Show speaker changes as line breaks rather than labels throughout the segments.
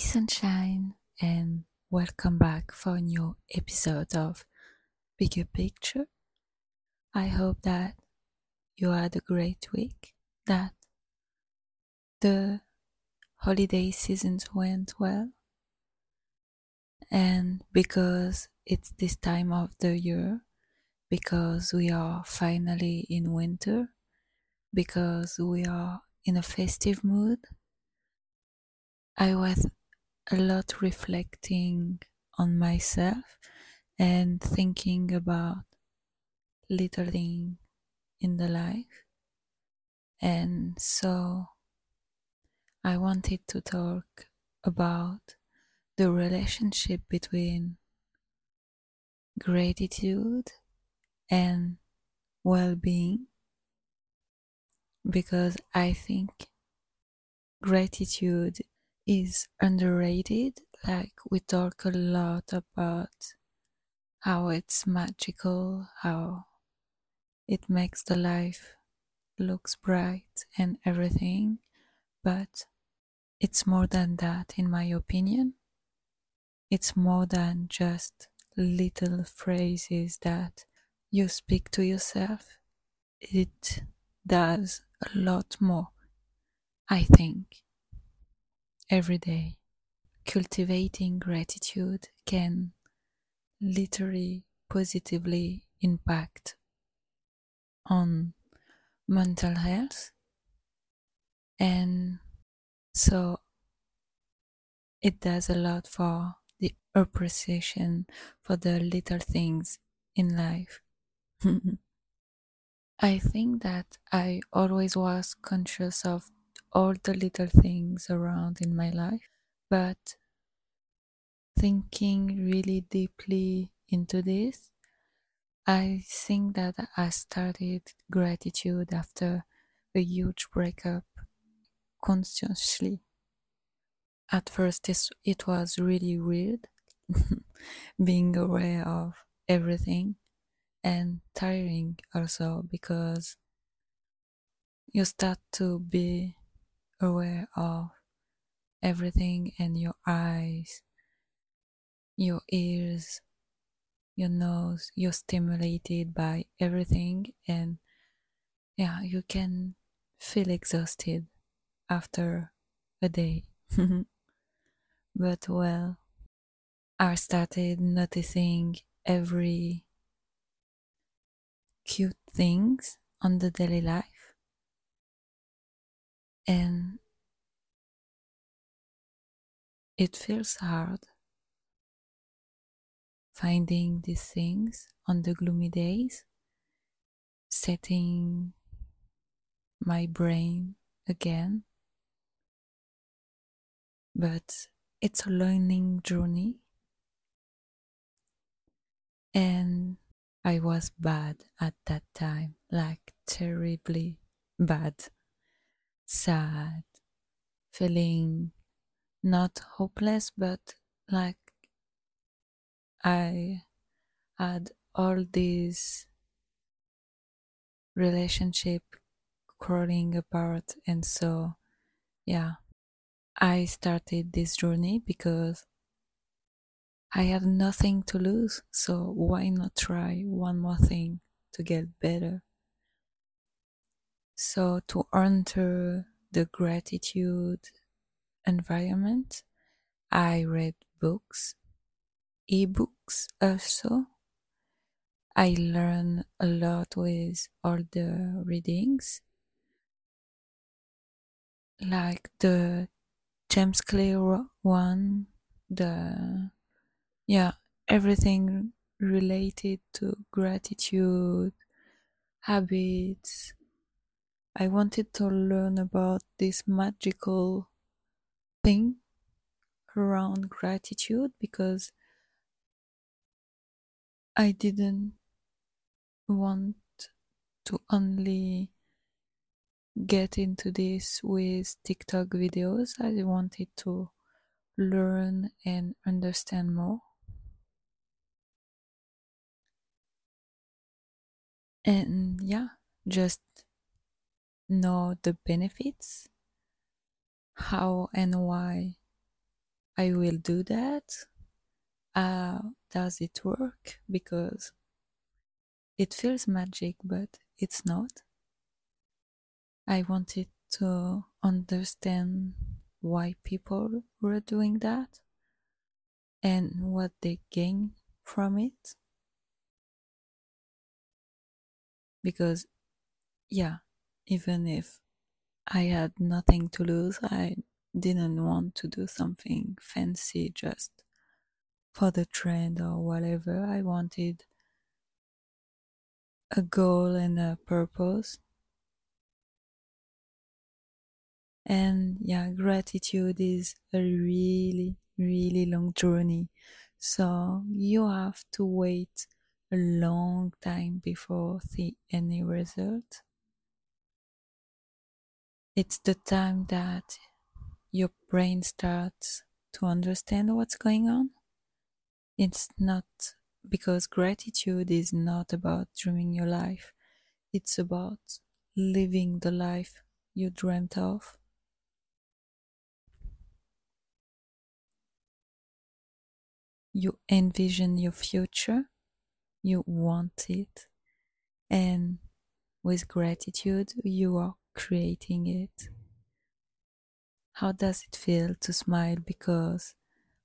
sunshine, and welcome back for a new episode of Bigger Picture. I hope that you had a great week, that the holiday seasons went well, and because it's this time of the year, because we are finally in winter, because we are in a festive mood, I was a lot reflecting on myself and thinking about little things in the life. And so I wanted to talk about the relationship between gratitude and well being because I think gratitude is underrated. Like, we talk a lot about how it's magical, how it makes the life looks bright and everything, but it's more than that, in my opinion. It's more than just little phrases that you speak to yourself. It does a lot more, I think every day. Cultivating gratitude can literally positively impact on mental health and so it does a lot for the appreciation for the little things in life. I think that I always was conscious of all the little things around in my life, but thinking really deeply into this, I think that I started gratitude after a huge breakup consciously. At first, it was really weird being aware of everything and tiring also because you start to be aware of everything and your eyes, your ears, your nose, you're stimulated by everything, and yeah, you can feel exhausted after a day. but well, I started noticing every cute things on the daily life and it feels hard finding these things on the gloomy days, setting my brain again. But it's a learning journey, and I was bad at that time, like terribly bad sad, feeling not hopeless, but like I had all these relationship crawling apart and so yeah i started this journey because i had nothing to lose so why not try one more thing to get better so to enter the gratitude environment, I read books, ebooks also. I learn a lot with all the readings, like the James Clear one, the yeah, everything related to gratitude, habits, I wanted to learn about this magical thing around gratitude because I didn't want to only get into this with TikTok videos. I wanted to learn and understand more. And yeah, just know the benefits, how and why I will do that. Uh, does it work? Because it feels magic, but it's not. I wanted to understand why people were doing that and what they gain from it. Because, yeah, even if I had nothing to lose, I didn't want to do something fancy just for the trend or whatever. I wanted a goal and a purpose. And yeah, gratitude is a really, really long journey. So you have to wait a long time before see any result. It's the time that your brain starts to understand what's going on. It's not because gratitude is not about dreaming your life, it's about living the life you dreamt of. You envision your future, you want it, and with gratitude, you are creating it. How does it feel to smile because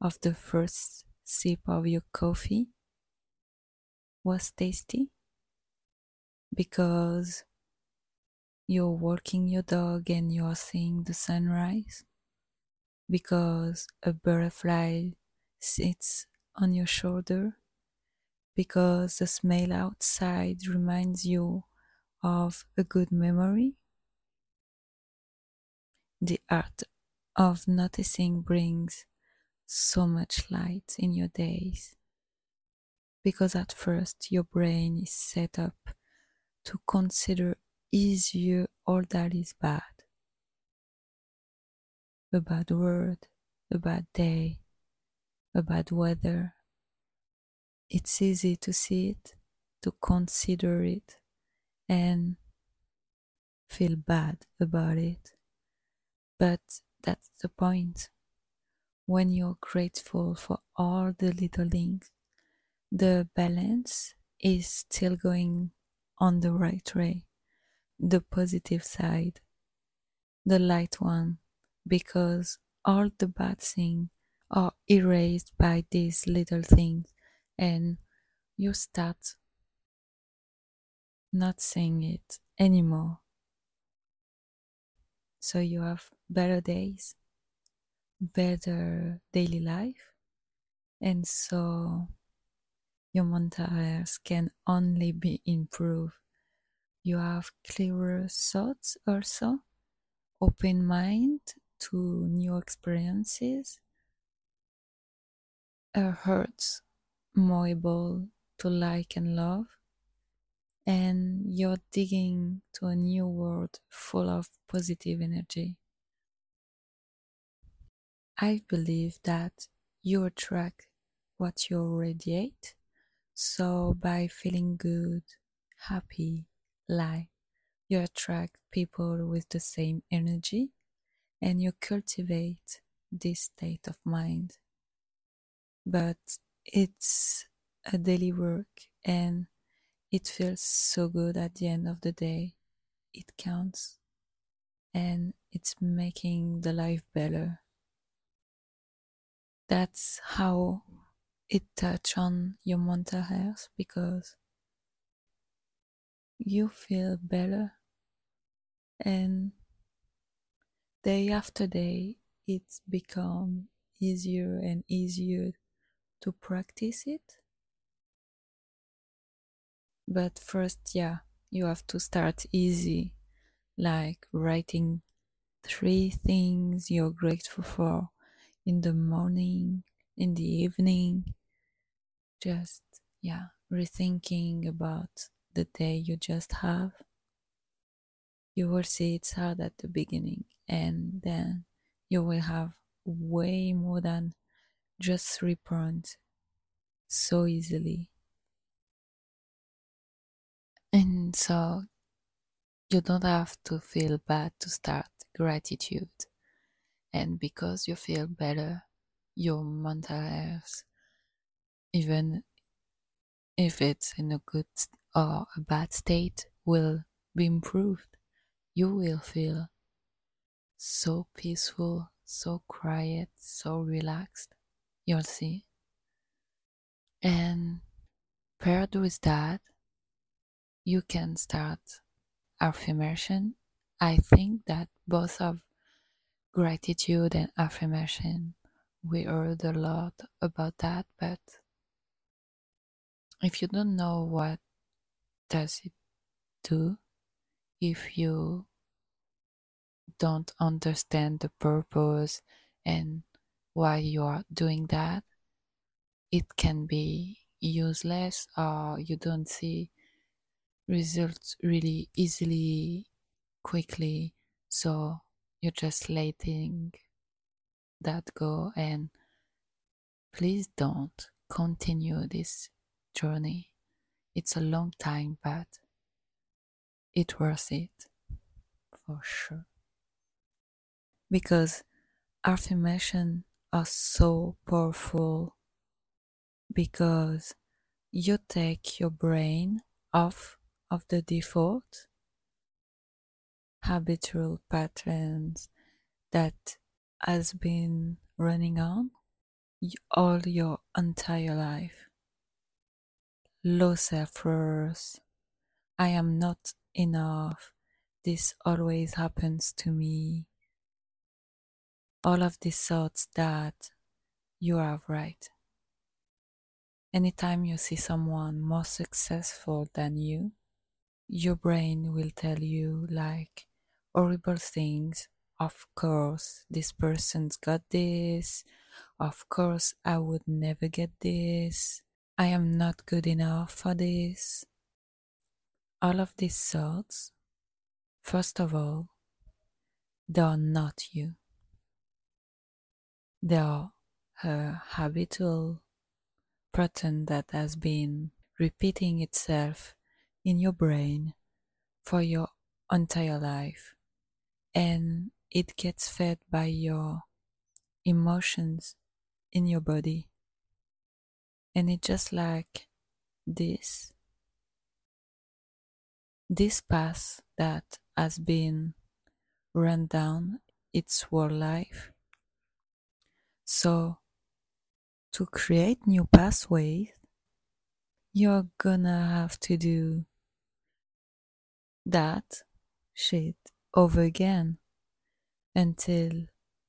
of the first sip of your coffee was tasty? Because you're walking your dog and you're seeing the sunrise? Because a butterfly sits on your shoulder? Because the smell outside reminds you of a good memory? The art of noticing brings so much light in your days because at first your brain is set up to consider easier all that is bad a bad word, a bad day, a bad weather. It's easy to see it, to consider it, and feel bad about it. But that's the point. When you're grateful for all the little things, the balance is still going on the right way, the positive side, the light one, because all the bad things are erased by these little things and you start not seeing it anymore. So you have better days, better daily life, and so your health can only be improved. You have clearer thoughts also, open mind to new experiences, a heart more able to like and love, and you're digging to a new world full of positive energy. I believe that you attract what you radiate. So by feeling good, happy, light, you attract people with the same energy and you cultivate this state of mind. But it's a daily work and it feels so good at the end of the day. It counts and it's making the life better. That's how it touch on your mental health because you feel better and day after day it's become easier and easier to practice it but first yeah you have to start easy like writing three things you're grateful for in the morning in the evening. Just yeah rethinking about the day you just have. You will see it's hard at the beginning and then you will have way more than just three points so easily and so you don't have to feel bad to start gratitude and because you feel better your mental health, even if it's in a good or a bad state, will be improved. You will feel so peaceful, so quiet, so relaxed. You'll see. And paired with that, you can start affirmation. I think that both of gratitude and affirmation, we heard a lot about that, but if you don't know what does it do, if you don't understand the purpose and why you are doing that, it can be useless or you don't see results really easily, quickly. So you're just letting that go and please don't continue this journey. It's a long time, but it's worth it for sure. Because affirmation are so powerful because you take your brain off of the default habitual patterns that has been running on all your entire life. Low self worth. I am not enough. This always happens to me. All of these thoughts that you are right. Anytime you see someone more successful than you, your brain will tell you like horrible things. Of course, this person's got this. Of course, I would never get this. I am not good enough for this. All of these thoughts, first of all, they are not you. They are a habitual pattern that has been repeating itself in your brain for your entire life and it gets fed by your emotions in your body. And it's just like this this path that has been run down its whole life. So to create new pathways you're gonna have to do that shit over again until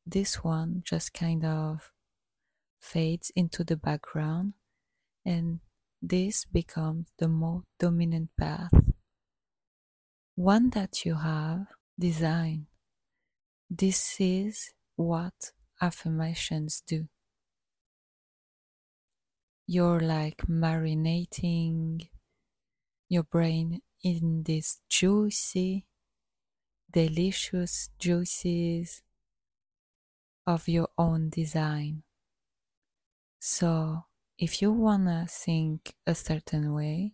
this one just kind of fades into the background and this becomes the more dominant path. One that you have designed. This is what affirmations do. You're like marinating your brain in this juicy, delicious juices of your own design. So, if you wanna think a certain way,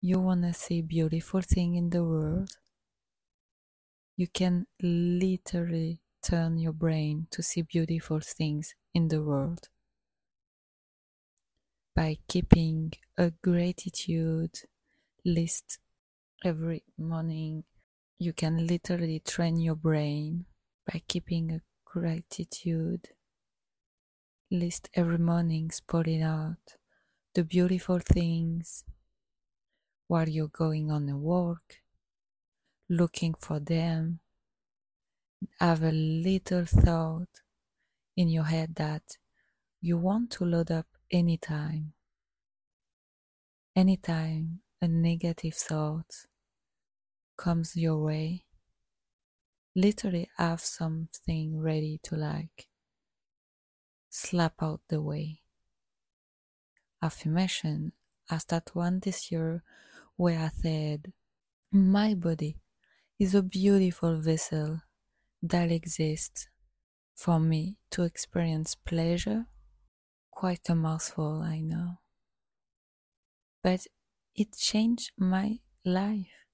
you wanna see beautiful thing in the world, you can literally turn your brain to see beautiful things in the world by keeping a gratitude list every morning. You can literally train your brain by keeping a gratitude list every morning, spotting out the beautiful things while you're going on a walk, looking for them. Have a little thought in your head that you want to load up anytime. Anytime a negative thought comes your way, literally have something ready to like slap out the way. Affirmation, I start one this year where I said, My body is a beautiful vessel that exists for me to experience pleasure. Quite a mouthful, I know. But it changed my life.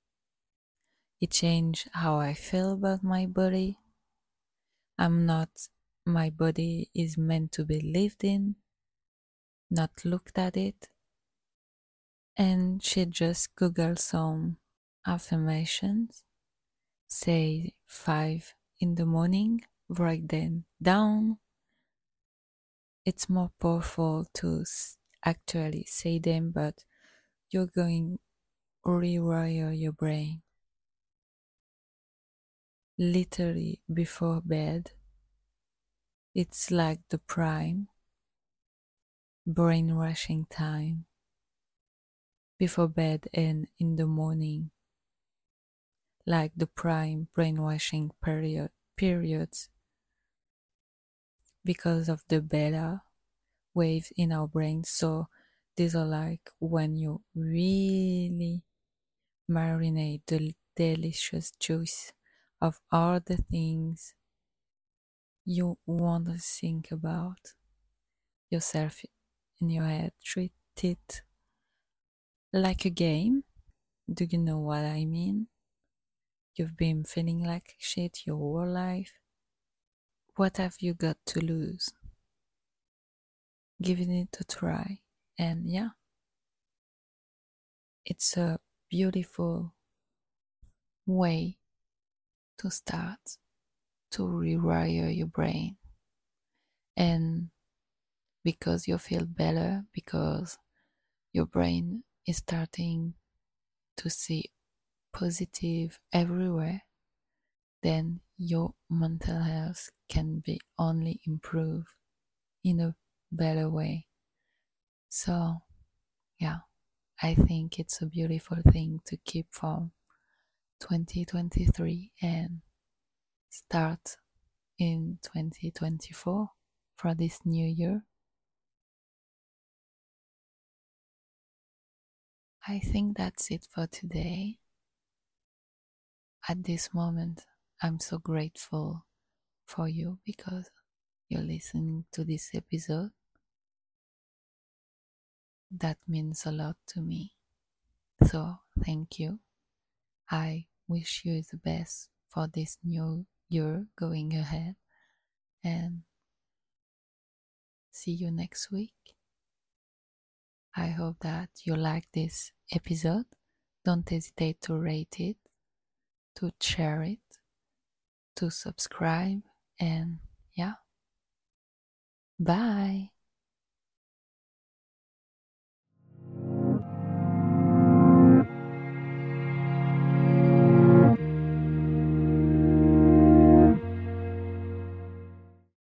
It changed how I feel about my body. I'm not my body is meant to be lived in, not looked at it. And she just Googled some affirmations, say five in the morning, write them down. It's more powerful to actually say them, but you're going rewire your brain. Literally before bed, it's like the prime brainwashing time before bed and in the morning, like the prime brainwashing period periods because of the beta waves in our brain. So these are like when you really marinate the delicious juice of all the things you want to think about yourself in your head. Treat it like a game. Do you know what I mean? You've been feeling like shit your whole life. What have you got to lose? Giving it a try. And yeah, it's a beautiful way to start to rewire your brain. And because you feel better, because your brain is starting to see positive everywhere, then your mental health can be only improved in a better way. So, yeah, I think it's a beautiful thing to keep from 2023 and start in 2024 for this new year. I think that's it for today. At this moment, I'm so grateful for you because you're listening to this episode. That means a lot to me. So, thank you. I wish you the best for this new year going ahead and see you next week. I hope that you like this episode. Don't hesitate to rate it, to share it, to subscribe, and yeah. Bye.